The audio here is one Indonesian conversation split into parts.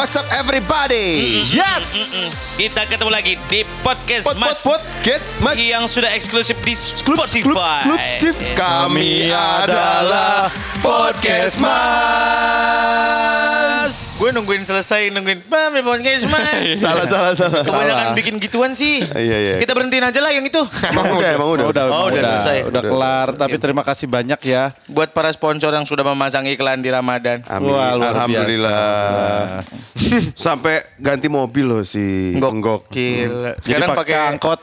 What's up everybody? Yes. Kita ketemu lagi di podcast Pot Mas pot Guys, Mas. yang sudah eksklusif di Spotify. Klub eksklusif kami adalah podcast Mas. Gue nungguin selesai nungguin Mami podcast Mas. Salah salah salah. Kebanyakan salah. bikin gituan sih. Iya, iya. Kita berhentiin aja lah yang itu. Emang udah, emang udah. udah, Oh, udah selesai. Udah kelar, tapi terima kasih banyak ya. Buat para sponsor yang sudah memasang iklan di Ramadan. Amin. Wah, luar Alhamdulillah. Sampai ganti mobil loh si. Gokil. Jadi Sekarang pakai angkot.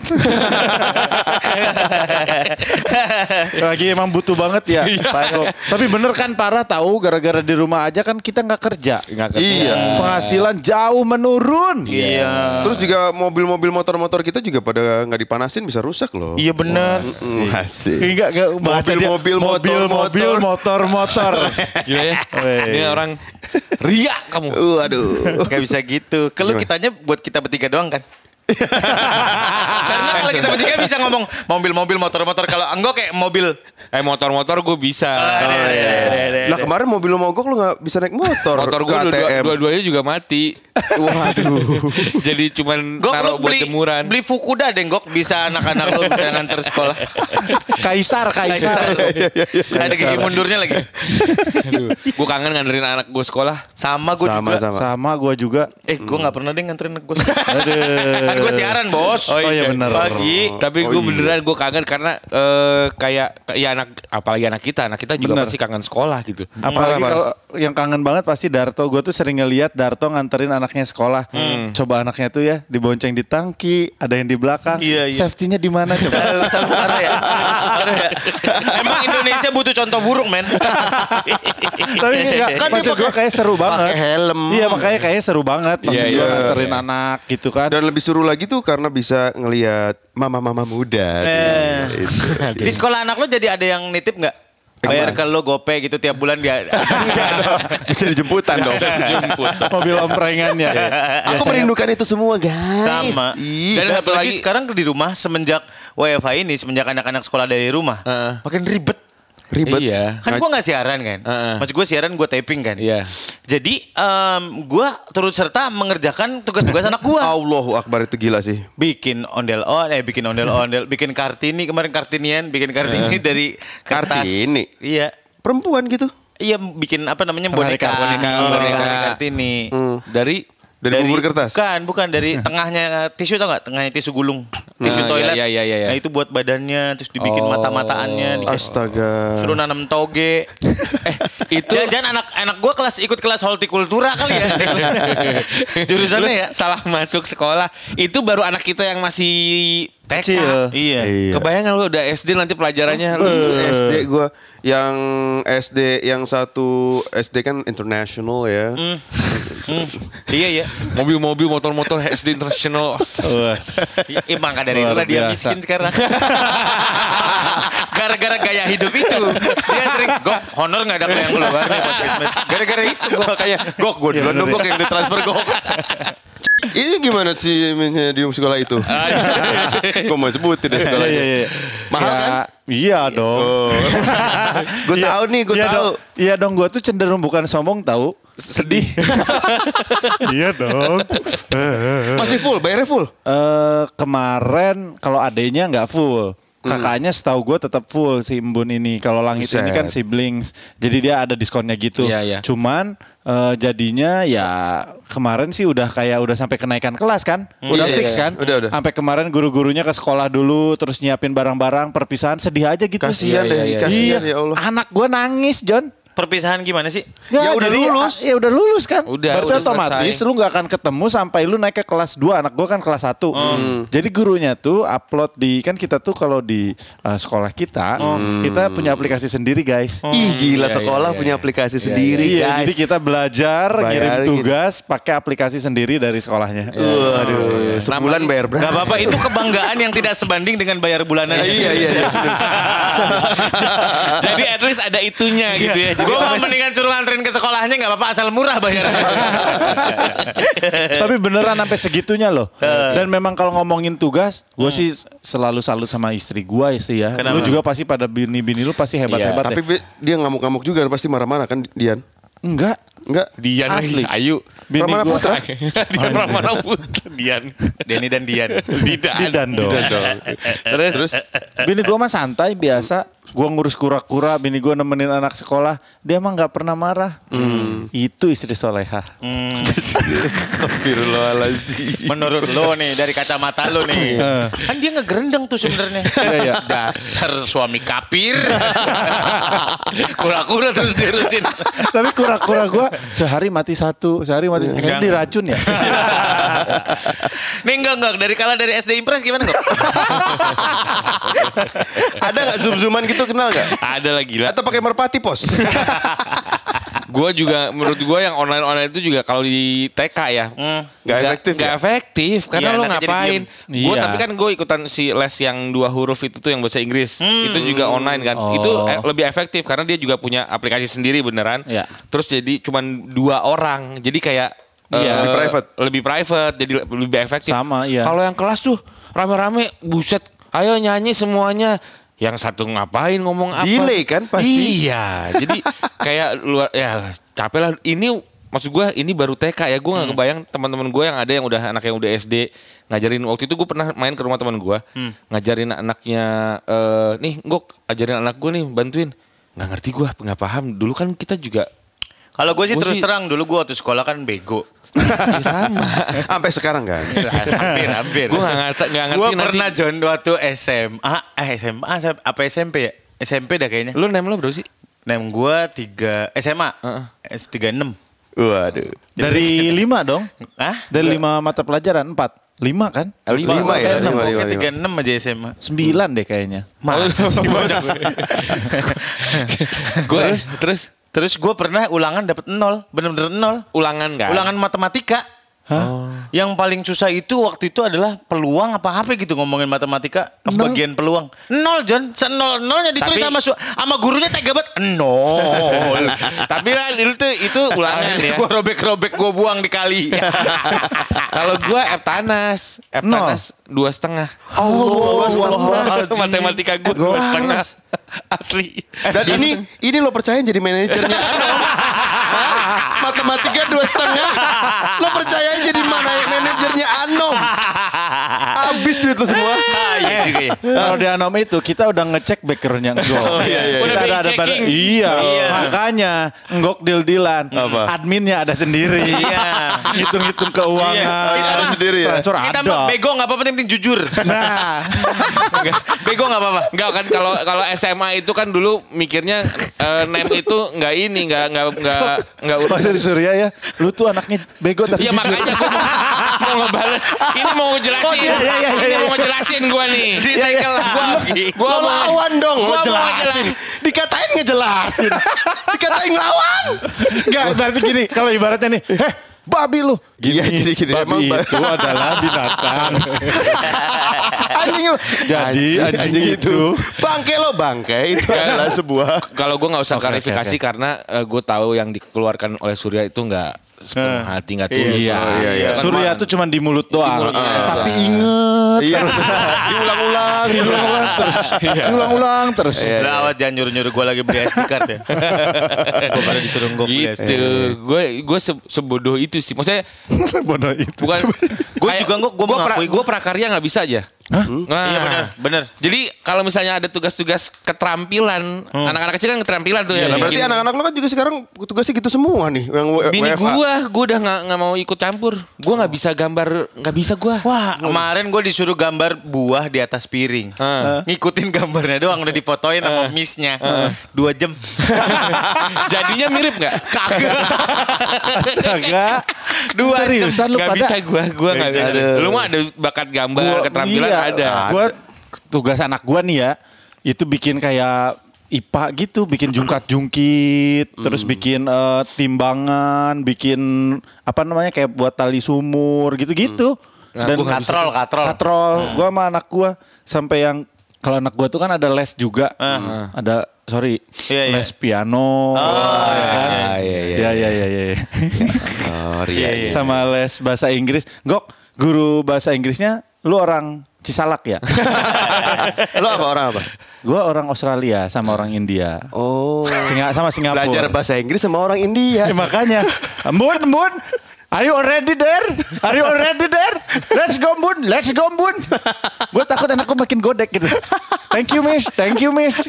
Lagi emang butuh banget ya. Pak Eko. Tapi bener kan parah tahu gara-gara di rumah aja kan kita nggak kerja. Nggak kerja. Iya. Penghasilan jauh menurun. Iya. Terus juga mobil-mobil motor-motor kita juga pada nggak dipanasin bisa rusak loh. Iya bener. Mm, Asik. Enggak, enggak baca dia. Mobil, mobil, motor, mobil, motor, motor. Gila ya. Weh. Ini orang ria kamu. Waduh. Gak bisa gitu. Kalau kitanya buat kita bertiga doang kan? Karena kalau kita bertiga bisa ngomong mobil-mobil, motor-motor. Kalau enggak kayak mobil. Eh motor-motor gue bisa. Lah kemarin mobil lo mogok lo nggak bisa naik motor. Motor gue dua-duanya juga mati. Waduh. Jadi cuman Gok naruh buat beli, jemuran. beli Fukuda deh Gok. Bisa anak-anak lo bisa nganter sekolah. Kaisar, kaisar. Ada gigi mundurnya lagi. gue kangen nganterin anak gue sekolah. Sama gue juga. sama. Sama gua juga. Eh gue gak pernah deh nganterin anak gue. Aduh. Kan gue siaran bos. Oh iya benar. Pagi. Tapi gue beneran gue kangen karena eh, kayak ya anak apalagi anak kita, anak kita juga Bener. pasti kangen sekolah gitu. Apalagi Parah, kalau yang kangen banget pasti Darto. Gue tuh sering ngeliat Darto nganterin anaknya sekolah. Hmm. Coba anaknya tuh ya dibonceng di tangki, ada yang di belakang. Iya, iya. Safety-nya di mana coba? Ya. Ya. Emang Indonesia butuh contoh buruk men. Tapi enggak, Kan maksud gue kayak seru banget. Pakai helm. Iya makanya kayaknya seru banget. Maksud Iya, gue iya. nganterin anak gitu kan. Dan lebih seru lagi tuh karena bisa ngelihat mama-mama muda. Eh. Gitu. Di sekolah anak lo jadi ada yang nitip nggak? Bayar ke lo gope gitu tiap bulan dia. bisa dijemputan dong. Jemput. Mobil omprengannya. Aku merindukan itu semua guys. Sama. Ih. Dan satu lagi sekarang di rumah semenjak WFH ini, semenjak anak-anak sekolah dari rumah, Heeh. makin ribet. Ribet. Iya. Kan gua nggak siaran kan, Heeh. maksud gue siaran gue taping kan. Iya. Jadi em, gua turut serta mengerjakan tugas-tugas anak gua. Allahu Akbar itu gila sih. Bikin ondel on, eh bikin ondel ondel, bikin kartini kemarin kartinian, bikin kartini dari kertas. Kartini? Iya. Perempuan gitu. Iya bikin apa namanya boneka, boneka, boneka, boneka. dari kartini. Dari Dari, bubur kertas. Bukan, bukan dari tengahnya eh, tisu tau nggak? Tengahnya tisu gulung, tisu Nah, toilet. iya, iya, iya, iya. Nah itu buat badannya, terus dibikin Oh. mata-mataannya. dikasih- Astaga. Suruh nanam toge. eh, itu jangan anak anak gua kelas ikut kelas hortikultura kali ya. Jurusannya Terus ya. salah masuk sekolah. Itu baru anak kita yang masih TK. Kecil. Iya. Iya. Kebayang lu udah SD nanti pelajarannya lu Itu SD gua yang SD yang satu SD kan international ya. Hmm. Iya ya. mobil-mobil motor-motor SD international. Ya, maka dari itulah dia miskin sekarang. Gara-gara gaya hidup itu. Dia sering, Gok, honor gak ada yang keluar nih podcast Match." Gara-gara itu gua kayak, Gok, gue duluan dong Gok yang ditransfer Gok. Ini gimana sih di sekolah itu? Gue mau sebutin deh sekolah Iya, itu. iya, iya. Mahal Ya, kan? Iya dong. Oh. gue Iya, tahu nih, gue iya tahu. Dong, iya dong, gue tuh cenderung bukan sombong tahu. Sedih. iya dong. Masih full, bayarnya full. Eh kemarin kalau adanya nggak full. Kakaknya setahu gue tetap full si Embun ini. Kalau langit ini kan siblings. Jadi dia ada diskonnya gitu. Iya, iya. Cuman eh, jadinya ya kemarin sih udah kayak udah sampai kenaikan kelas kan. Udah Iya, fix iya. kan. Udah, udah. Sampai kemarin guru-gurunya ke sekolah dulu terus nyiapin barang-barang perpisahan sedih aja gitu. Kasihan Iya, deh, iya, iya. kasihan Iya. ya Allah. Anak gue nangis John. Perpisahan gimana sih? Nggak, Ya udah jadi, lulus. Ya udah lulus kan. Udah, Berarti udah otomatis selesai. lu nggak akan ketemu sampai lu naik ke kelas 2. Anak gua kan kelas 1. Hmm. Jadi gurunya tuh upload di kan kita tuh kalau di uh, sekolah kita, kita punya aplikasi sendiri, guys. Ih gila Iya, sekolah iya, punya iya. aplikasi Iya, sendiri Iya, guys. jadi kita belajar Bayarin. ngirim tugas pakai aplikasi sendiri dari sekolahnya. Waduh, sebulan bayar berapa? Gak apa-apa, itu kebanggaan yang tidak sebanding dengan bayar bulanan. iya iya iya. Jadi at least ada itunya gitu ya. Gue mau honest- mendingan suruh nganterin ke sekolahnya gak apa-apa asal murah bayarnya. Tapi beneran sampai segitunya loh. Dan memang kalau ngomongin tugas, gue sih selalu salut sama istri gue sih ya. Kenapa? Lu juga pasti pada bini-bini lu pasti hebat-hebat Tapi ya. be- dia ngamuk-ngamuk juga pasti marah-marah kan Dian. Enggak. Enggak. Dian Asli. lagi, Ayu. Bini Pramana gua- Putra. Dian Pramana Putra. Dian. Denny dan Dian. Didan. Didan dong. Terus, terus Bini gue mah santai biasa. Gue ngurus kura-kura, bini gue nemenin anak sekolah. Dia mah nggak pernah marah. Itu istri soleha. Astagfirullahaladzim. Menurut lo nih dari kacamata lo nih. kan dia ngegerendeng tuh sebenarnya. iya. Dasar suami kapir. Kura-kura terus diurusin. Tapi kura-kura gue sehari mati satu, sehari mati satu. Kayaknya diracun ya. Nih enggak enggak dari kala dari SD Impress gimana kok? Ada nggak zoom-zooman gitu kenal nggak? ada lagi lah. Atau pakai merpati pos? Gue juga menurut gue yang online online itu juga kalau di TK ya Nggak efektif nggak ya? efektif karena Iya, lo ngapain? Gue Iya. tapi kan gue ikutan si les yang dua huruf itu tuh yang bahasa Inggris itu juga online kan. Oh. Itu eh, lebih efektif karena dia juga punya aplikasi sendiri beneran. Iya. Terus jadi cuman dua orang jadi kayak Iya. eh, Lebih private. lebih private jadi lebih efektif. Sama, iya. Kalau yang kelas tuh rame-rame buset ayo nyanyi semuanya. Yang satu ngapain ngomong apa? Delay kan pasti. Iya, jadi kayak luar ya capek lah. Ini maksud gue ini baru TK ya. Gue Hmm. nggak kebayang teman-teman gue yang ada yang udah anak yang udah SD ngajarin waktu itu gue pernah main ke rumah teman gue Hmm. ngajarin anaknya eh nih gue ajarin anak gue nih bantuin nggak ngerti gue nggak paham dulu kan kita juga Kalau gue sih Gua terus sih- terang dulu gue waktu sekolah kan bego. Ya sama Sampai sekarang kan? hampir hampir. gue nggak ngerti nggak ngerti Gue nanti pernah John waktu SMA, eh SMA apa SMP ya? SMP dah kayaknya. lu name lo berapa sih Nem gue tiga SMA, S tiga enam. Waduh. Dari lima dong. Hah? Dari lima mata pelajaran, empat. Lima kan? Lima ya, lima, lima, lima. Tiga enam aja SMA. Sembilan deh kayaknya. Masa sih banyak? gue terus Terus gue pernah ulangan dapat nol, bener-bener nol. ulangan kan Ulangan matematika. Yang paling susah itu waktu itu adalah peluang apa apa gitu ngomongin matematika bagian peluang. Nol John, nol nolnya ditulis Tapi- sama sama gurunya tega banget. Nol. tapi lah itu itu ulangan ya Gue robek-robek gue buang di kali. Kalau gua Eptanas, Eptanas dua setengah. Oh, Matematika gua dua setengah. Asli. Dan ini ini lo percaya jadi manajernya? Hah? Matematika dua setengah. Lo percaya jadi mana manajernya Anom? Abis duit lo semua. Iya juga ya. Kalau di Anom itu kita udah ngecek backgroundnya Enggok. Oh, iya, iya, iya. Udah ada, checking. iya, Iya. makanya Enggok deal-dealan. Apa? Adminnya ada sendiri. Iya. Hitung-hitung keuangan. Iya. Kita ada sendiri ya? Transfer Kita ada. bego nggak apa-apa, yang penting jujur. Nah, bego nggak apa-apa. Enggak kan kalau kalau SMA itu kan dulu mikirnya eh, name itu enggak ini enggak enggak enggak enggak Mas Surya ya, lu tuh anaknya bego tapi Iya jujur. makanya gue mau, mau ngebales. Ini mau ngejelasin. Oh, iya, iya, iya, Ini iya. mau ngejelasin gue nih. Iya, iya. lagi. Gue mau lawan dong, ngejelasin. ngejelasin. Dikatain ngejelasin. Dikatain lawan. Enggak, berarti gini, kalau ibaratnya nih, eh, babi lu. Iya, gini, gini. Emang, Babi Pak. itu adalah binatang. Anjing lo. Jadi anjing itu. Bangke lo bangke itu adalah sebuah Kalau gue nggak usah Oke, klarifikasi oke. karena gue tahu yang dikeluarkan oleh Surya itu nggak sepenuh hati nggak tulus. Iya, iya, iya. Surya tuh cuma di mulut doang. mulut, iya. Tapi inget Iya. Diulang-ulang, diulang-ulang terus. Diulang-ulang terus. Udah awas jangan nyuruh-nyuruh gue lagi beli SD card ya. gue pada disuruh gue beli SD. Gitu. Gue gue se- sebodoh itu sih. Maksudnya Bodoh itu. bukan. Gua juga nggak- gua mengakui Gue prakarya nggak bisa aja. Nah, Iya benar, benar. Jadi kalau misalnya ada tugas-tugas keterampilan, anak-anak kecil kan keterampilan tuh ya. Nah, berarti bikin- anak-anak lo kan juga sekarang tugasnya gitu semua nih. Yang Bini WFA. gua, gua udah nggak nggak mau ikut campur. Gua nggak bisa gambar, nggak bisa gua. Wah, kemarin gue disuruh gambar buah di atas piring. Hah. Ngikutin gambarnya doang udah difotoin sama missnya. Dua jam. Jadinya mirip nggak? Astaga. Dua Seriusan lu Nggak pada? bisa gua, gua nggak bisa. Lu mah ada bakat gambar, keterampilan iya, ada. Gua tugas anak gua nih ya, itu bikin kayak IPA gitu, bikin jungkat-jungkit, terus bikin eh, timbangan, bikin apa namanya kayak buat tali sumur gitu-gitu. Nah, Dan katrol, katrol. katrol. Gua sama anak gua sampai yang kalau anak gua tuh kan ada les juga. Ada sorry, Iya, iya. les piano. ya kan? iya, iya, Iya, iya, iya, iya. Sorry ya. Sama les bahasa Inggris. Gok, guru bahasa Inggrisnya lu orang Cisalak ya? Lo apa orang apa? Gue orang Australia sama orang India. Oh. Singa, sama Singapura. Belajar bahasa Inggris sama orang India. Ya, makanya. Bun, Bun. Are you already there? Are you already there? Let's go, Bun. Let's go, Bun. Gue takut anakku makin godek gitu. Thank you, Miss. Thank you, Miss.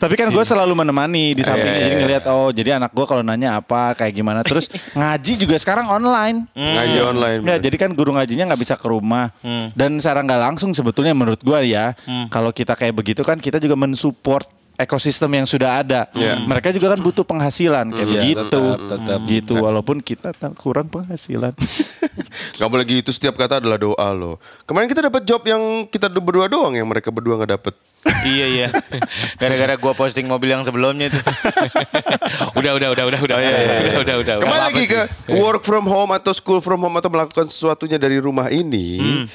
Tapi kan gue selalu menemani di sampingnya. Iya, iya, jadi iya. ngeliat, oh jadi anak gue kalau nanya apa, kayak gimana. Terus ngaji juga sekarang online. Ngaji online. Ya, jadi kan guru ngajinya nggak bisa ke rumah dan secara nggak langsung sebetulnya menurut gua ya kalau kita kayak begitu kan kita juga mensupport ekosistem yang sudah ada. Mereka juga kan butuh penghasilan kayak Iya, begitu. tetap, tetap. Gitu walaupun kita kurang penghasilan. Gak boleh gitu setiap kata adalah doa loh. Kemarin kita dapat job yang kita berdua doang yang mereka berdua nggak dapet. iya iya. Gara-gara gua posting mobil yang sebelumnya itu. udah udah udah udah udah iya, udah udah udah. Kembali lagi ke work from home atau school from home atau melakukan sesuatunya dari rumah ini.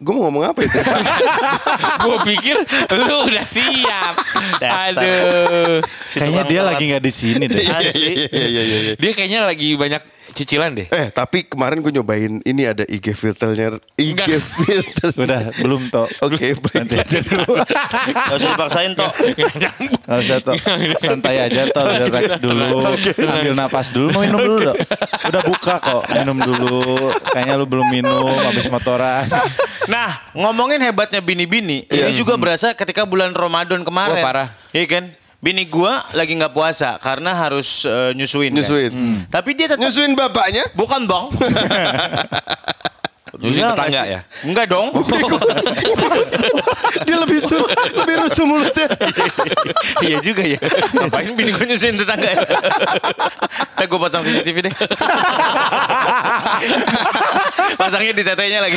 Gue mau ngomong apa itu? Gue pikir lu udah siap. Dasar. Aduh. Kayaknya dia lagi nggak di sini deh. Asli. Iya iya. iya. Dia kayaknya lagi banyak cicilan deh. Eh tapi kemarin gue nyobain ini ada IG filternya IG Enggak. filter. Udah belum toh. Oke baik. Nanti aja dulu. Gak usah dipaksain toh. Gak usah toh. Santai aja toh. Relax dulu. Ambil napas dulu. Mau minum dulu dong. Udah buka kok. Minum dulu. Kayaknya lu belum minum. Habis motoran. Nah, ngomongin hebatnya bini-bini, ini juga berasa ketika bulan Ramadan kemarin. Wah, parah. Iya kan? Bini gua lagi nggak puasa karena harus eh, nyusuin. kan. Nyusuin. Tapi dia tetap Nyusuin bapaknya? bukan bang. Nyusuin nggak tetangga sih? ya? Enggak dong. Dia lebih su lebih rusuh mulutnya. iya juga ya. Ngapain bini gua nyusuin tetangga ya? Ntar gue pasang CCTV deh. Pasangnya di tetenya lagi.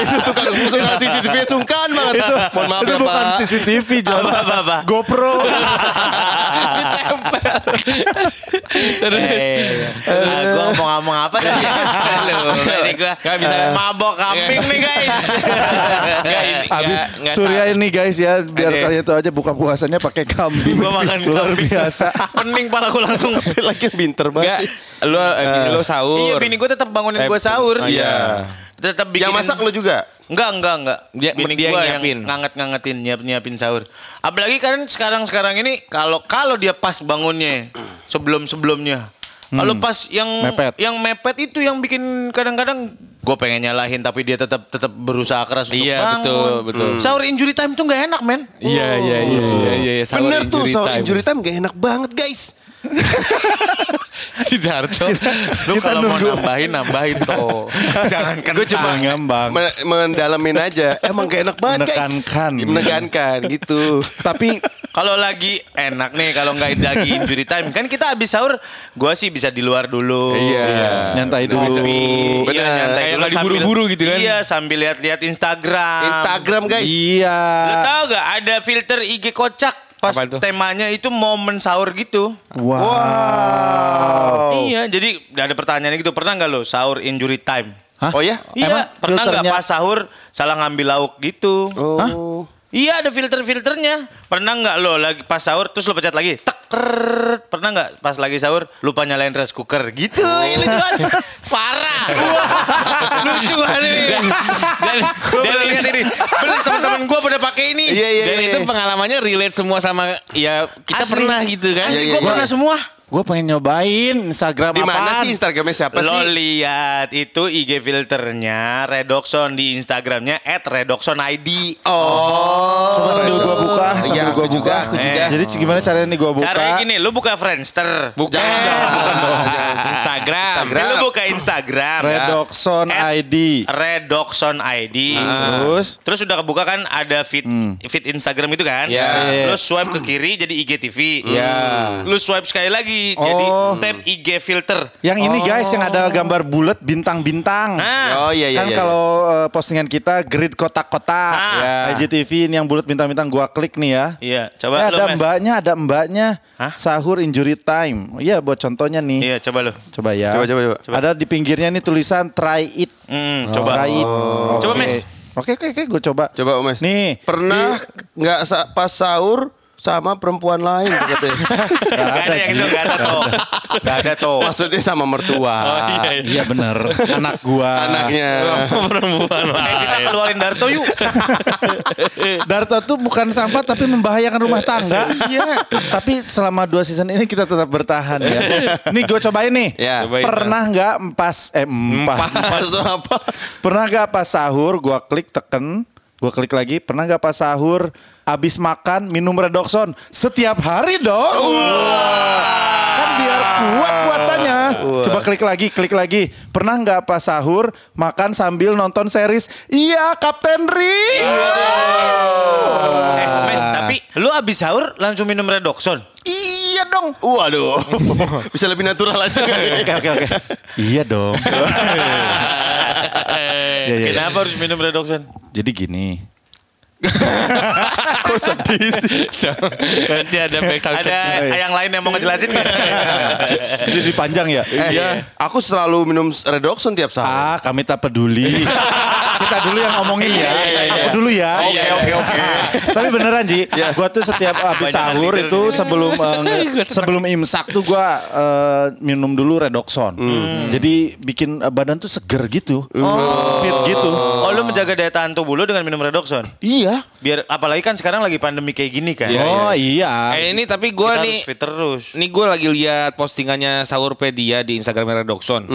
itu tukang tukang CCTV sungkan banget itu. Mohon maaf Itu ya bukan Pak. CCTV John. Apa, apa, apa? GoPro. Eh, ah, gua ngomong-ngomong apa tadi? Halo, tadi gua Nggak bisa. mabok kambing nih guys. Enggak ini Habis nggak- nggak Surya ini guys ya biar Ada. kalian tahu aja buka puasanya pakai kambing. Gua makan luar kambing. biasa. Pening pala gua langsung. Lagi Enggak, banget. sih. lu eh, bini lu sahur. Iya, bini gua tetap bangunin Eh, gua sahur. oh, iya. Tetap bikin Yang masak lu juga? Enggak, enggak, enggak. Dia- Bini dia gua nyiapin. yang nganget-ngangetin, nyiap-nyiapin sahur. Apalagi kan sekarang-sekarang ini kalau kalau dia pas bangunnya sebelum-sebelumnya. Kalau pas yang Mepet. yang mepet itu yang bikin kadang-kadang gue pengen nyalahin tapi dia tetap tetap berusaha keras untuk Iya, bangun. betul, betul. Sahur injury time tuh nggak enak, men. Iya iya iya iya iya iya sahur Bener tuh injury sahur time. injury time gak enak banget guys. Sidarto. Lu kalau mau nambahin nambahin tuh. Jangan kentang. Gue cuma Ngambang. me- mendalamin aja. Emang gak enak banget guys. Menekankan. Menekankan gitu. Tapi Kalau lagi enak nih, kalau nggak lagi injury time, kan kita habis sahur, gua sih bisa di luar dulu. Iya. nyantai dulu. Ngopi. Iya, nyantai Kayak dulu nggak sambil- diburu-buru gitu kan. Iya, sambil lihat-lihat Instagram. Instagram guys. Iya. Lu tahu gak ada filter IG kocak pas temanya itu momen sahur gitu. Wow. Iya, jadi ada pertanyaan gitu, pernah nggak lo sahur injury time? Hah? Oh ya? Iya, Emang pernah nggak pas sahur salah ngambil lauk gitu? Oh. Iya ada filter-filternya. Pernah nggak lo lagi pas sahur terus lo pencet lagi? Tek. krrrt. Pernah nggak pas lagi sahur lupa nyalain rice cooker gitu? Ini lucu banget. Parah. Wah, lucu banget ini. Dan Gue dan udah pakai ini. Iya iya dan iya. itu pengalamannya relate semua sama ya kita Asli. pernah gitu kan. Asli Iya, gue iya, pernah iya. semua. Gue pengen nyobain Instagram Di mana apaan? sih Instagramnya siapa Lo sih? lihat itu IG filternya Redoxon di Instagramnya @redoxonid. Oh. Coba sambil gua buka, sambil Iya, gua aku juga, buka. aku juga. Jadi gimana caranya nih gua buka? Caranya gini, lu buka Friendster. Bukan. Jangan. Instagram. Tapi lu buka Instagram. Redoxon At ID. Redoxon ID. Terus Terus udah kebuka kan ada feed feed Instagram itu kan. Ya. Lu swipe ke kiri jadi IGTV. Ya. Lu swipe sekali lagi jadi Oh. tab IG filter. yang ini guys yang ada gambar bulat bintang-bintang. Nah, Oh iya iya. kan iya. kalau uh, postingan kita grid kotak-kotak. Ah. Ya. IGTV ini yang bulat bintang-bintang gua klik nih ya. iya, Eh, coba lu ada Mes. mbaknya, ada mbaknya. Hah? Sahur injury time. Oh, Iya buat contohnya nih. Iya, coba lu. Coba ya. Coba, coba, coba. Ada di pinggirnya nih tulisan try it. Hmm, coba. Try it. Coba, Oke. Mes. Oke oke oke gue coba. Coba Mas. Nih. Pernah nggak sa- pas sahur sama perempuan lain katanya. Gak ada yang itu, gak ada toh. Gak ada toh. Maksudnya sama mertua. Iya bener, anak gua. Anaknya. Perempuan Eh, kita keluarin Darto yuk. Darto tuh bukan sampah tapi membahayakan rumah tangga. Iya. tapi selama dua season ini kita tetap bertahan ya. Nih gue cobain nih. Ya. Cobain. Pernah nggak empas eh empas. Maksud apa? Pernah nggak pas sahur gua klik teken, gua klik lagi. Pernah nggak pas sahur abis makan minum redoxon setiap hari dong? Kan biar kuat puasanya. Coba klik lagi, klik lagi. Pernah nggak pas sahur makan sambil nonton series? Iya, Kapten Ri. Eh, Mes, tapi lu abis sahur langsung minum redoxon. Iya dong. Waduh. Bisa lebih natural aja kan? Oke oke oke. Iya dong. Iya, iya. Kenapa harus minum redoxon? Jadi gini. Kok sedih sih? Nanti ada back sound Ada yang lain yang mau ngejelasin nggak? Jadi dipanjang ya? Eh, aku selalu minum redoxon tiap sahur. Ah, kami tak peduli. Kita dulu yang ngomongin ya. Aku dulu ya. Oke, oke, oke. Tapi beneran Ji, gua tuh setiap habis Banyak sahur itu sebelum eh, sebelum imsak tuh gua eh, minum dulu redoxon. Jadi bikin eh, badan tuh seger gitu. Fit gitu. Oh lu menjaga daya tahan tubuh lu dengan minum redoxon? Iya. Biar apalagi kan sekarang lagi pandemi kayak gini kan. Oh iya. Eh ini tapi gue nih harus fit terus. Nih gue lagi lihat postingannya Saurpedia di Instagram Redoxon.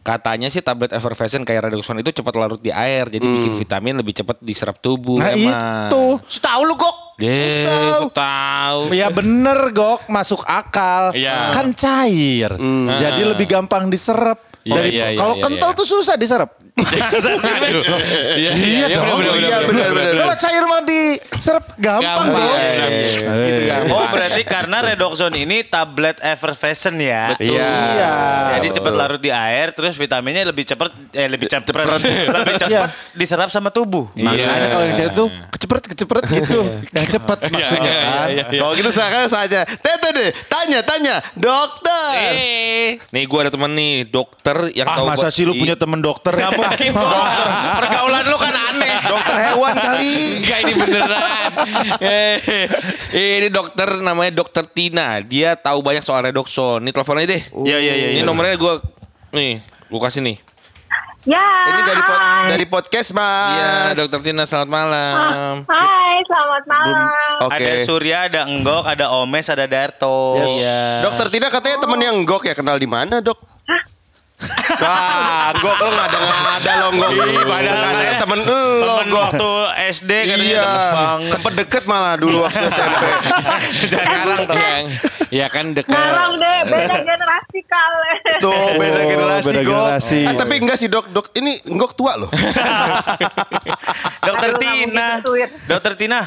Katanya sih tablet effervescent kayak Redoxon itu cepat larut di air, jadi bikin vitamin lebih cepat diserap tubuh. Nah emang. itu. Tahu lu kok? Deh, Tahu. tahu. Ya bener Gok, masuk akal. Iya. Kan cair. Jadi lebih gampang diserap. Iya, Dari iya, iya, kalau iya, kental iya. tuh susah diserap. Iya, Iya dong. bener, Iya, benar, benar. Kalau cair mah diserap gampang, Gampang. dong. Iya, iya, iya. Gitu, gampang. Oh berarti karena redoxon ini tablet effervescent ya. Iya. Iya. Jadi cepat larut di air, terus vitaminnya lebih cepat, eh lebih cepat, lebih cepat Iya. diserap sama tubuh. Makanya kalau yang cair tuh kecepret kecepret gitu. yang cepet maksudnya iya, kan. iya, iya. Kalau gitu sekarang saja. Tete deh, tanya, tanya. Dokter. Eh, nih gue ada temen nih dokter yang Ah tahu masa sih lu punya temen dokter? Gak mungkin dokter. Pergaulan lu kan aneh. Dokter hewan kali. Enggak ini beneran. Ini dokter namanya dokter Tina. Dia tahu banyak soal redoxon. Nih telepon aja deh. Iya iya iya. Ini nomornya gue nih, gue kasih nih. Ya. Ini dari pod- hai. dari podcast, Mas. Iya, dokter Tina selamat malam. Hai, selamat malam. Oke. Ada Surya, ada Enggok, ada Omes, ada Darto. Iya. Dokter Tina katanya temen yang gok ya kenal di mana, Dok? Wah, gok lo nggak ada nggak ada lo gok. Ih, padahal katanya temen lo Temen gok. waktu SD katanya Iya, deket banget. sempet deket malah dulu waktu SMP. Jangan ngarang tuh. Yang, ya kan dekat. Ngarang deh, beda generasi kali. Tuh beda Oh, generasi beda gok. generasi. Ah, tapi enggak sih dok, dok ini gok tua loh. Dokter Tina. Dokter Tina.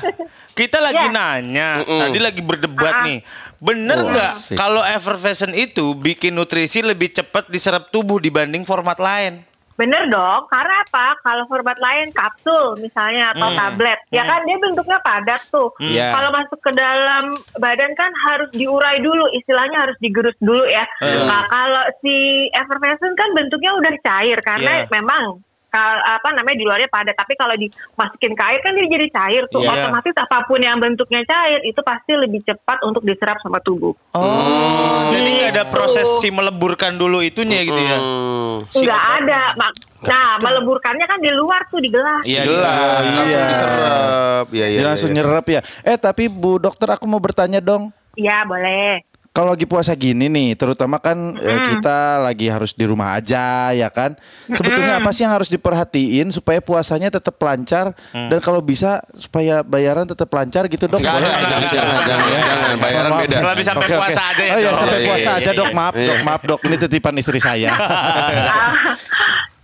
Kita lagi Ya. nanya, tadi lagi berdebat Ah. nih. Bener nggak kalau effervescent itu bikin nutrisi lebih cepat diserap tubuh dibanding format lain? Bener dong, karena apa? Kalau format lain kapsul misalnya atau tablet, ya kan dia bentuknya padat tuh. Iya. Kalau masuk ke dalam badan kan harus diurai dulu, istilahnya harus digerus dulu ya. Nah kalau si effervescent kan bentuknya udah cair karena Iya. memang apa namanya di luarnya padat, tapi kalau dimasukin ke air kan dia jadi cair tuh. Iya. Otomatis apa pun yang bentuknya cair itu pasti lebih cepat untuk diserap sama tubuh. Oh, jadi nggak ada Gitu. proses si meleburkan dulu itunya gitu ya? Hmm. Si ada. Mak- Nah, meleburkannya kan di luar tuh di gelas. Iya, Gelas, iya. langsung diserap. Iya, iya. Langsung iya. nyerap ya. Eh tapi Bu Dokter aku mau bertanya dong. Iya, boleh. Kalau lagi puasa gini nih, terutama kan eh, kita lagi harus di rumah aja ya kan. Sebetulnya apa sih yang harus diperhatiin supaya puasanya tetap lancar dan kalau bisa supaya bayaran tetap lancar gitu dok? Enggak ada, Boleh? jangan, jangan, jangan, jangan. Bayaran Maaf. beda. Lebih sampai Oke, oke. puasa aja ya, Oh iya sampai Iya, puasa iya, aja iya, dok. iya. Maaf dok, maaf dok. Ini titipan istri saya.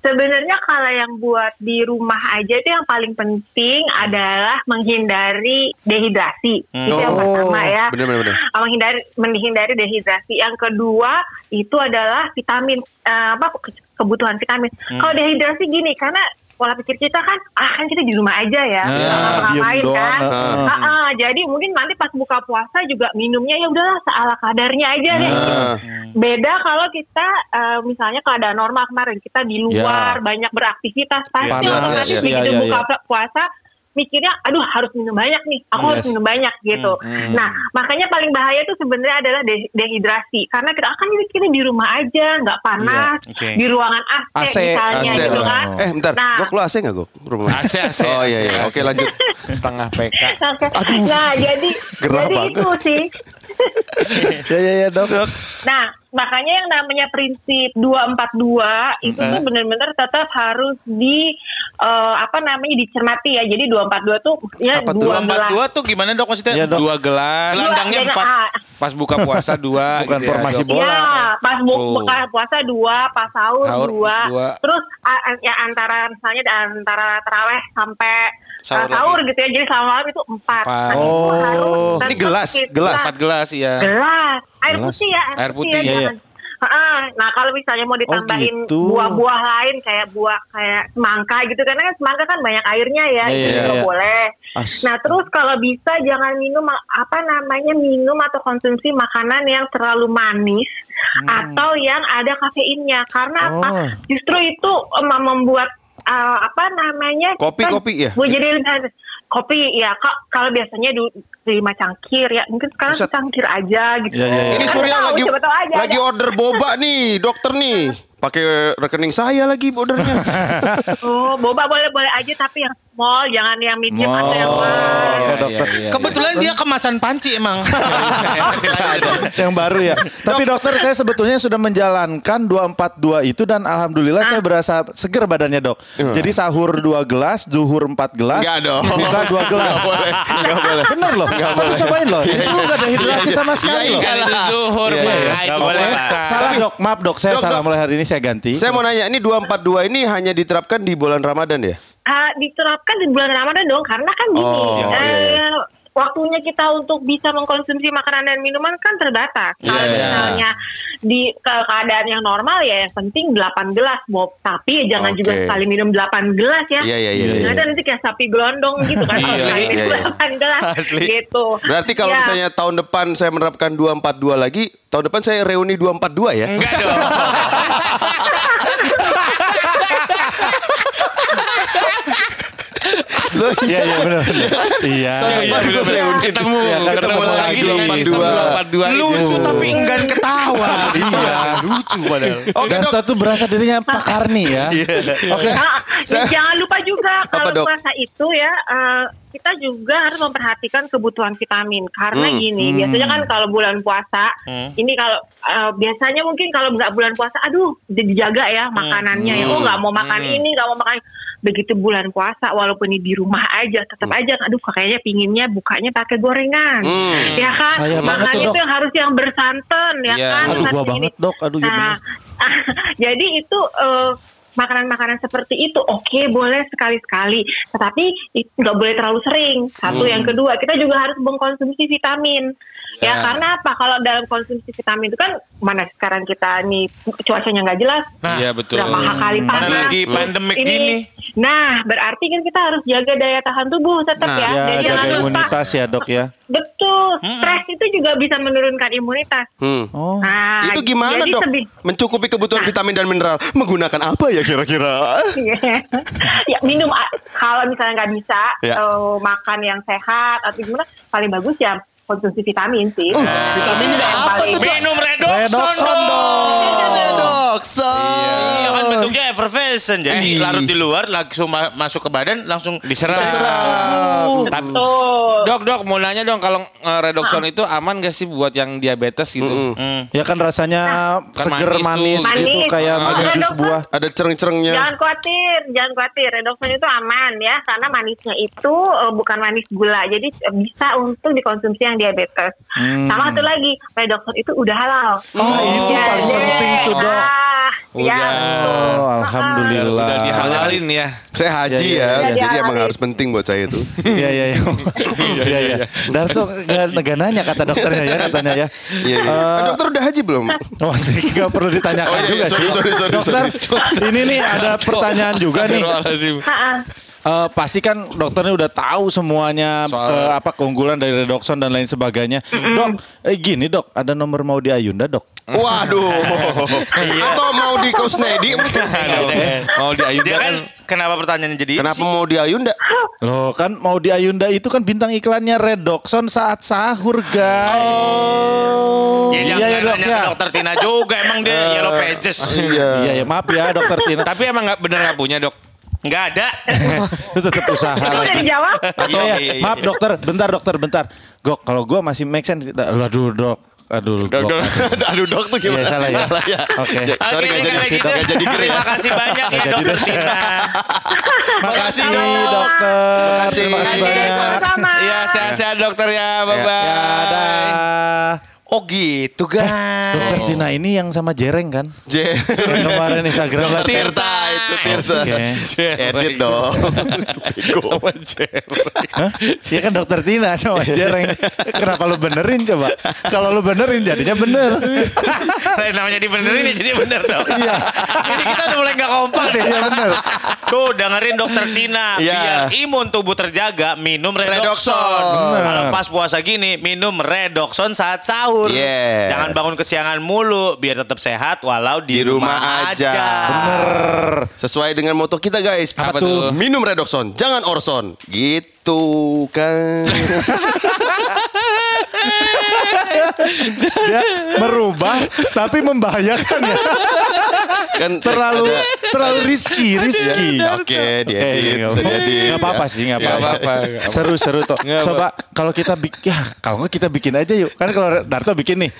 Sebenarnya kalau yang buat di rumah aja itu yang paling penting adalah menghindari dehidrasi. Itu yang Oh, pertama ya. bener, bener, bener. Ah, Menghindari menghindari dehidrasi. Yang kedua itu adalah vitamin eh, apa ke- kebutuhan vitamin. Kalau dehidrasi gini karena pola pikir kita kan ah kan kita di rumah aja ya, diem doang, kan. heeh. Ah, ah, jadi mungkin nanti pas buka puasa juga minumnya ya udahlah seala kadarnya aja deh. Nah. Beda kalau kita eh, misalnya keadaan normal kemarin kita di luar banyak beraktivitas pasti Panas, otomatis iya, begitu iya, buka iya. puasa mikirnya, aduh harus minum banyak nih, aku harus Yes. minum banyak gitu. Nah, makanya paling bahaya tuh sebenarnya adalah de- dehidrasi karena kita kan ini kita di rumah aja, nggak panas, Iya, oke. di ruangan AC, AC, misalnya AC. gitu kan. Eh, bentar. Nah, Gok lo AC nggak Gok? Rumah. AC, AC, Oh iya iya. Oke lanjut. Setengah PK. Nah, jadi Gerah jadi banget. itu sih. Ya ya ya dok. Nah, makanya yang namanya prinsip 242 itu tuh benar-benar tetap harus di eh, apa namanya dicermati ya. Jadi 242 tuh ya Apa tuh? dua gelas. 242 tuh gimana dok maksudnya? Iya, Dok. Dua gelas. Gelandangnya jangan- empat. ah, Pas buka puasa dua. Bukan gitu ya, formasi Dok. bola. Iya, pas bu Tuh. buka puasa dua, pas sahur, Sahur dua. dua. terus ya antara misalnya di antara teraweh sampai Sahur uh, sahur gitu ya, jadi selama malam itu empat. Empat. Nah, itu Oh. harus Ini gelas, gelas. Empat gelas iya. Gelas, air putih ya, Air putih, ya, iya, jangan. Heeh. Nah kalau misalnya mau ditambahin gitu. buah-buah lain kayak buah kayak semangka gitu karena kan semangka kan banyak airnya ya, Iya, itu iya, juga iya. boleh. As- Nah terus kalau bisa jangan minum apa namanya minum atau konsumsi makanan yang terlalu manis atau yang ada kafeinnya karena apa? Oh. Justru itu em, membuat eh, apa namanya? Kopi, kan kopi ya? Gue jadi kopi ya kak kalau biasanya du, lima cangkir ya mungkin sekarang Buset. cangkir aja gitu. Iya, iya, iya. Ini Kan Surya tahu, lagi tahu aja lagi ada. order boba nih, dokter nih. Pakai rekening saya lagi ordernya. Oh, boba boleh boleh aja tapi yang small, jangan yang medium atau yang Oh, large. oke, dokter. iya, iya. Kebetulan dia kemasan panci emang. Dok. yang baru ya. Tapi dokter saya sebetulnya sudah menjalankan 242 itu dan alhamdulillah saya berasa seger badannya dok. Jadi sahur 2 gelas, zuhur 4 gelas, Enggak dong. buka 2 gelas. Enggak boleh. Enggak boleh. Bener loh. Kamu cobain loh. Itu lu gak ada hidrasi sama sekali loh. iya. Kan itu zuhur, Iya, Pak. iya. Itu Nggak boleh. Salah dok, maaf dok. Saya salah mulai hari ini saya ganti. Saya mau nanya, ini 242 ini hanya diterapkan di bulan Ramadan ya? Ah, diterapkan di bulan Ramadan dong karena kan gini Oh, iya, iya. Waktunya kita untuk bisa mengkonsumsi makanan dan minuman kan terbatas. Kalau Iya, iya. misalnya di ke- keadaan yang normal ya yang penting 8 gelas Bob. Tapi ya jangan Oke. juga sekali minum 8 gelas ya. Iya, iya, iya, iya. ada nanti kayak sapi gelondong gitu kan. kalau Asli. sekali minum Iya, iya. 8 gelas Asli. gitu. Berarti kalau Ya. misalnya tahun depan saya menerapkan 242 lagi, tahun depan saya reuni 242 ya? Enggak dong. Iya iya benar. Iya. Iya. Ketemu, Iya, ketemu ketemu lagi di sistem 242 itu. Lucu tapi enggan ketawa. Iya, lucu padahal. Oke, Dan Dok. tentu berasa dirinya Pak Karni ya. Oke. Nah, Saya- jangan lupa juga kalau puasa itu ya eh, kita juga harus memperhatikan kebutuhan vitamin karena Hmm. gini biasanya kan kalau bulan puasa ini kalau eh, biasanya mungkin kalau nggak bulan puasa aduh di- dijaga ya makanannya ya oh nggak mau makan ini nggak mau makan begitu bulan puasa walaupun ini di rumah aja tetap aja aduh kayaknya pinginnya bukanya pakai gorengan Hmm. ya kan Saya makanya Dok. itu yang harus yang bersantan ya Iya. kan Aduh, gua banget. Dok. Aduh, ya nah, jadi itu eh, makanan-makanan seperti itu oke boleh sekali-sekali tetapi nggak boleh terlalu sering satu yang kedua kita juga harus mengkonsumsi vitamin ya Ya. karena apa kalau dalam konsumsi vitamin itu kan mana sekarang kita nih cuacanya nggak jelas Iya betul. berapa kali Mana panas lagi pandemik Ini- gini. nah berarti kan kita harus jaga daya tahan tubuh tetap Nah, ya Ya, dan jangan jaga lupa imunitas ya dok ya. betul stres itu juga bisa menurunkan imunitas Hmm. Oh. nah Itu gimana jadi dok? sebi- Mencukupi kebutuhan vitamin dan mineral. Menggunakan apa ya kira-kira? ya minum a- kalau misalnya nggak bisa Ya. eh, makan yang sehat atau gimana paling bagus ya konsumsi vitamin sih. Uh, vitaminnya Yang apa paling- tuh? Minum Redoxon, Redoxon dong. Redoxon. Iya kan bentuknya effervescent jadi Ih. larut di luar langsung ma- masuk ke badan langsung Diserap. Betul. Dok, dok, mau nanya dong kalau eh, redoxon itu aman gak sih buat yang diabetes gitu? Hmm. Ya kan rasanya Kan seger manis manis, tuh. gitu Manis. kayak Oh, minum jus Redoxon. buah. Ada cereng-cerengnya. Jangan khawatir, jangan khawatir. Redoxon itu aman ya, karena manisnya itu eh, bukan manis gula, jadi eh, bisa untuk dikonsumsi yang diabetes. Sama satu lagi, redoxon itu udah halal. Oh, itu Jadi, paling penting tuh, Dok. ah, ya, Udah. Oh, alhamdulillah. Udah dihalalin ya. Saya haji Iya, iya, ya, iya. jadi Iya, emang iya. harus penting buat saya itu. Iya iya iya. Iya iya. Tuh gak, gak nanya kata dokternya ya katanya ya. Iya, iya. Eh, Eh, dokter udah haji belum? Oh, sih gak perlu ditanyakan Oh, iya, iya, juga sorry, sih. sorry, sorry, Dokter, ini nih ada pertanyaan juga nih. Eh, pasti kan dokternya udah tahu semuanya Soal- eh, apa keunggulan dari redoxon dan lain sebagainya. Dok, eh, gini dok, ada nomor mau di Ayunda dok? Waduh. Atau mau di Kusnedi. Mau di Ayunda kan kan kenapa pertanyaannya jadi Kenapa sih? mau di Ayunda? Loh kan mau di Ayunda itu kan bintang iklannya redoxon saat sahur guys. Ya Iya, ya, dok, ya. dokter Tina juga emang dia Yellow Pages. Iya. Iya ya maaf ya dokter Tina. Tapi emang nggak bener nggak punya dok. Enggak ada. itu tetap usaha Itu udah lagi. dijawab. Atau Iya, ya, iya, iya, maaf iya. dokter, bentar dokter, bentar. Gok, kalau gua masih make sense. Aduh dok, aduh gok. Aduh dok tuh gimana? salah ya. Oke. Sorry Oke, gak jadi kalau sih, gitu, gak jadi ger ya. Terima kasih banyak ya dokter Tina. Makasih dokter. Terima kasih banyak. Iya sehat-sehat dokter ya. Bye bye. Ya, dah. Oh gitu guys. Dokter Tina ini yang sama Jereng kan? J. Yang kemarin Instagram lah. Tirta itu Tirta. Oke. Edit dong. Bego. Hah? Iya kan dokter Tina sama Jereng. Kenapa lu benerin coba? Kalau lu benerin jadinya bener. Nah, namanya dibenerin ya jadi bener dong. Iya. Ini kita udah mulai gak kompak deh. Iya bener. Tuh dengerin dokter Tina. Iya. Biar imun tubuh terjaga minum redoxon. Redoxon. Kalau pas puasa gini minum redoxon saat sahur. Iya. Jangan bangun kesiangan mulu biar tetap sehat walau di, Di rumah aja. Bener. Sesuai dengan moto kita guys. Apa tuh? Minum Redoxon, jangan Orson. Gitu kan. Dia merubah tapi membahayakan ya. kan Terlalu ada- terlalu risky, risky. Oke, diedit, Oke, bisa nggak diedit. nggak apa-apa sih, nggak Nggak apa-apa. apa-apa, nggak apa-apa. Seru seru toh. Coba kalau kita bikin, ya kalau nggak kita bikin aja yuk. Kan kalau Darto bikin nih,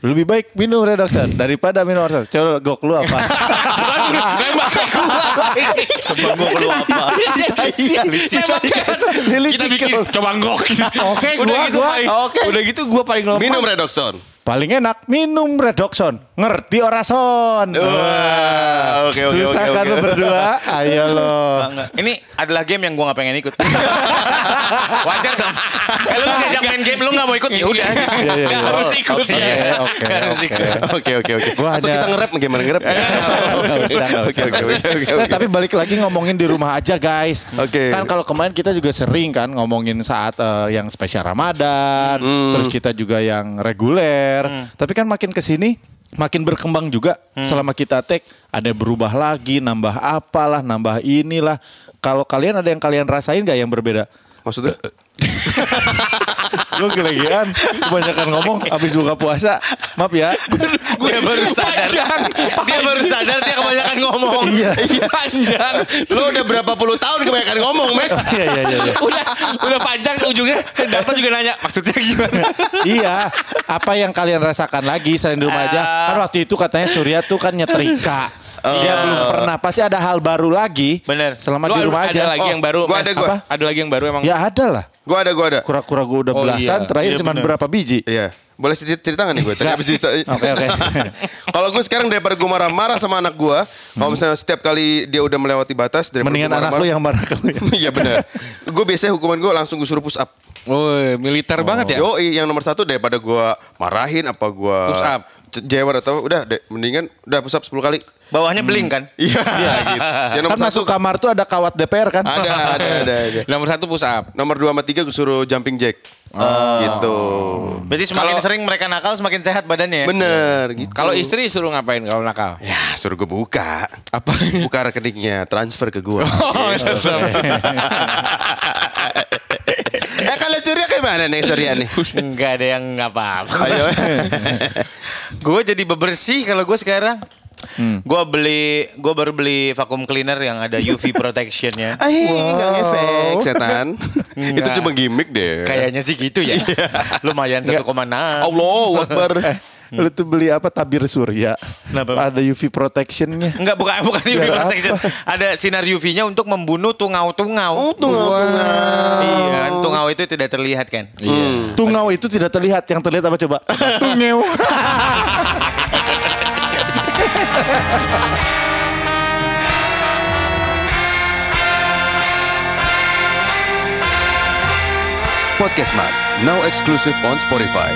lebih baik minum redoxon daripada minum orson. Coba gok lu apa? Bang gua perlu apa? Iya, Kita bikin coba ngok. Oke, gua gitu gua. Oke. udah gitu gua paling lemah. Minum Redoxon. Paling enak minum redoxon. Ngerti orason? Wah, oke oke Susah oke, kan oke. berdua? Ayo lo. Ini adalah game yang gua gak pengen ikut. Wajar dong. Kalau lu diajak main game lu gak mau ikut ya udah. Iya, iya, iya. Nggak harus ikut. Oke, Iya. oke, Nggak harus oke. ikut. Oke oke oke. Gua Atau kita nge-rap gimana nge-rap? Nggak usah, nggak Oke usah. oke oke oke. Nah, tapi balik lagi ngomongin di rumah aja guys. Oke. Kan kalau kemarin kita juga sering kan ngomongin saat eh, yang spesial Ramadan, Hmm. terus kita juga yang reguler. Tapi kan makin ke sini makin berkembang juga Hmm. selama kita take ada berubah lagi, nambah apalah, nambah inilah. Kalau kalian ada yang kalian rasain nggak yang berbeda? Maksudnya? Lu kelegian kebanyakan ngomong habis buka puasa. Maaf ya. Dia baru sadar. Dia baru sadar dia kebanyakan ngomong. Iya. panjang. Lu udah berapa puluh tahun kebanyakan ngomong, Mes? Iya iya iya. iya. udah udah panjang ujungnya. Data juga nanya maksudnya gimana? iya, apa yang kalian rasakan lagi selain di rumah aja? Kan waktu itu katanya Surya tuh kan nyetrika. Dia belum pernah, pasti ada hal baru lagi. Bener. Selama Lu di rumah ada aja. lagi Oh, yang baru. gua ada, gua. Apa? Ada lagi yang baru emang. Ya ada lah. Gua ada, gua ada. Kura-kura gue udah Oh, belasan, iya. terakhir Iya, cuma bener. berapa biji? Iya. Boleh cerita, cerita gak nih gue? Tadi habis cerita. Oke, oke. Kalau gue sekarang daripada gue marah-marah sama anak gue, kalau misalnya setiap kali dia udah melewati batas, daripada Mendingan gua anak lu yang marah kamu ya. Iya benar. gue biasanya hukuman gue langsung gue suruh push up. Oh, militer banget ya. Yo, yang nomor satu daripada gue marahin apa gue Push up. Jewer atau udah deh, mendingan udah push up 10 kali. Bawahnya beling kan? Iya, gitu. Yang nomor Kan masuk satu kamar tuh ada kawat DPR kan? ada, ada, ada, ada. Nomor satu push up. Nomor dua sama tiga gue suruh jumping jack. Gitu. Berarti semakin Kalau- sering mereka nakal semakin sehat badannya ya? Bener gitu. Kalau istri suruh ngapain kalau nakal? Ya suruh gue buka. Apa? Buka rekeningnya, transfer ke gue. Oh, eh kalau Surya kayak mana nih Surya nih? Enggak ada yang nggak apa-apa. Ayo. gue jadi bebersih kalau gue sekarang. Gue beli, gue baru beli vacuum cleaner yang ada UV protectionnya. Eh, enggak ngefek setan. Itu cuma gimmick deh. Kayaknya sih gitu ya. Lumayan 1,6. Allah Akbar. Lu tuh beli apa tabir surya? Kenapa? Ada UV protectionnya. Enggak, bukan bukan UV Biar protection. apa? Ada sinar UV-nya untuk membunuh tungau-tungau. Oh, tungau. Iya, kan tungau itu tidak terlihat kan? Hmm. Tungau itu tidak terlihat, yang terlihat apa coba? Tungau. Podcast Mas, now exclusive on Spotify.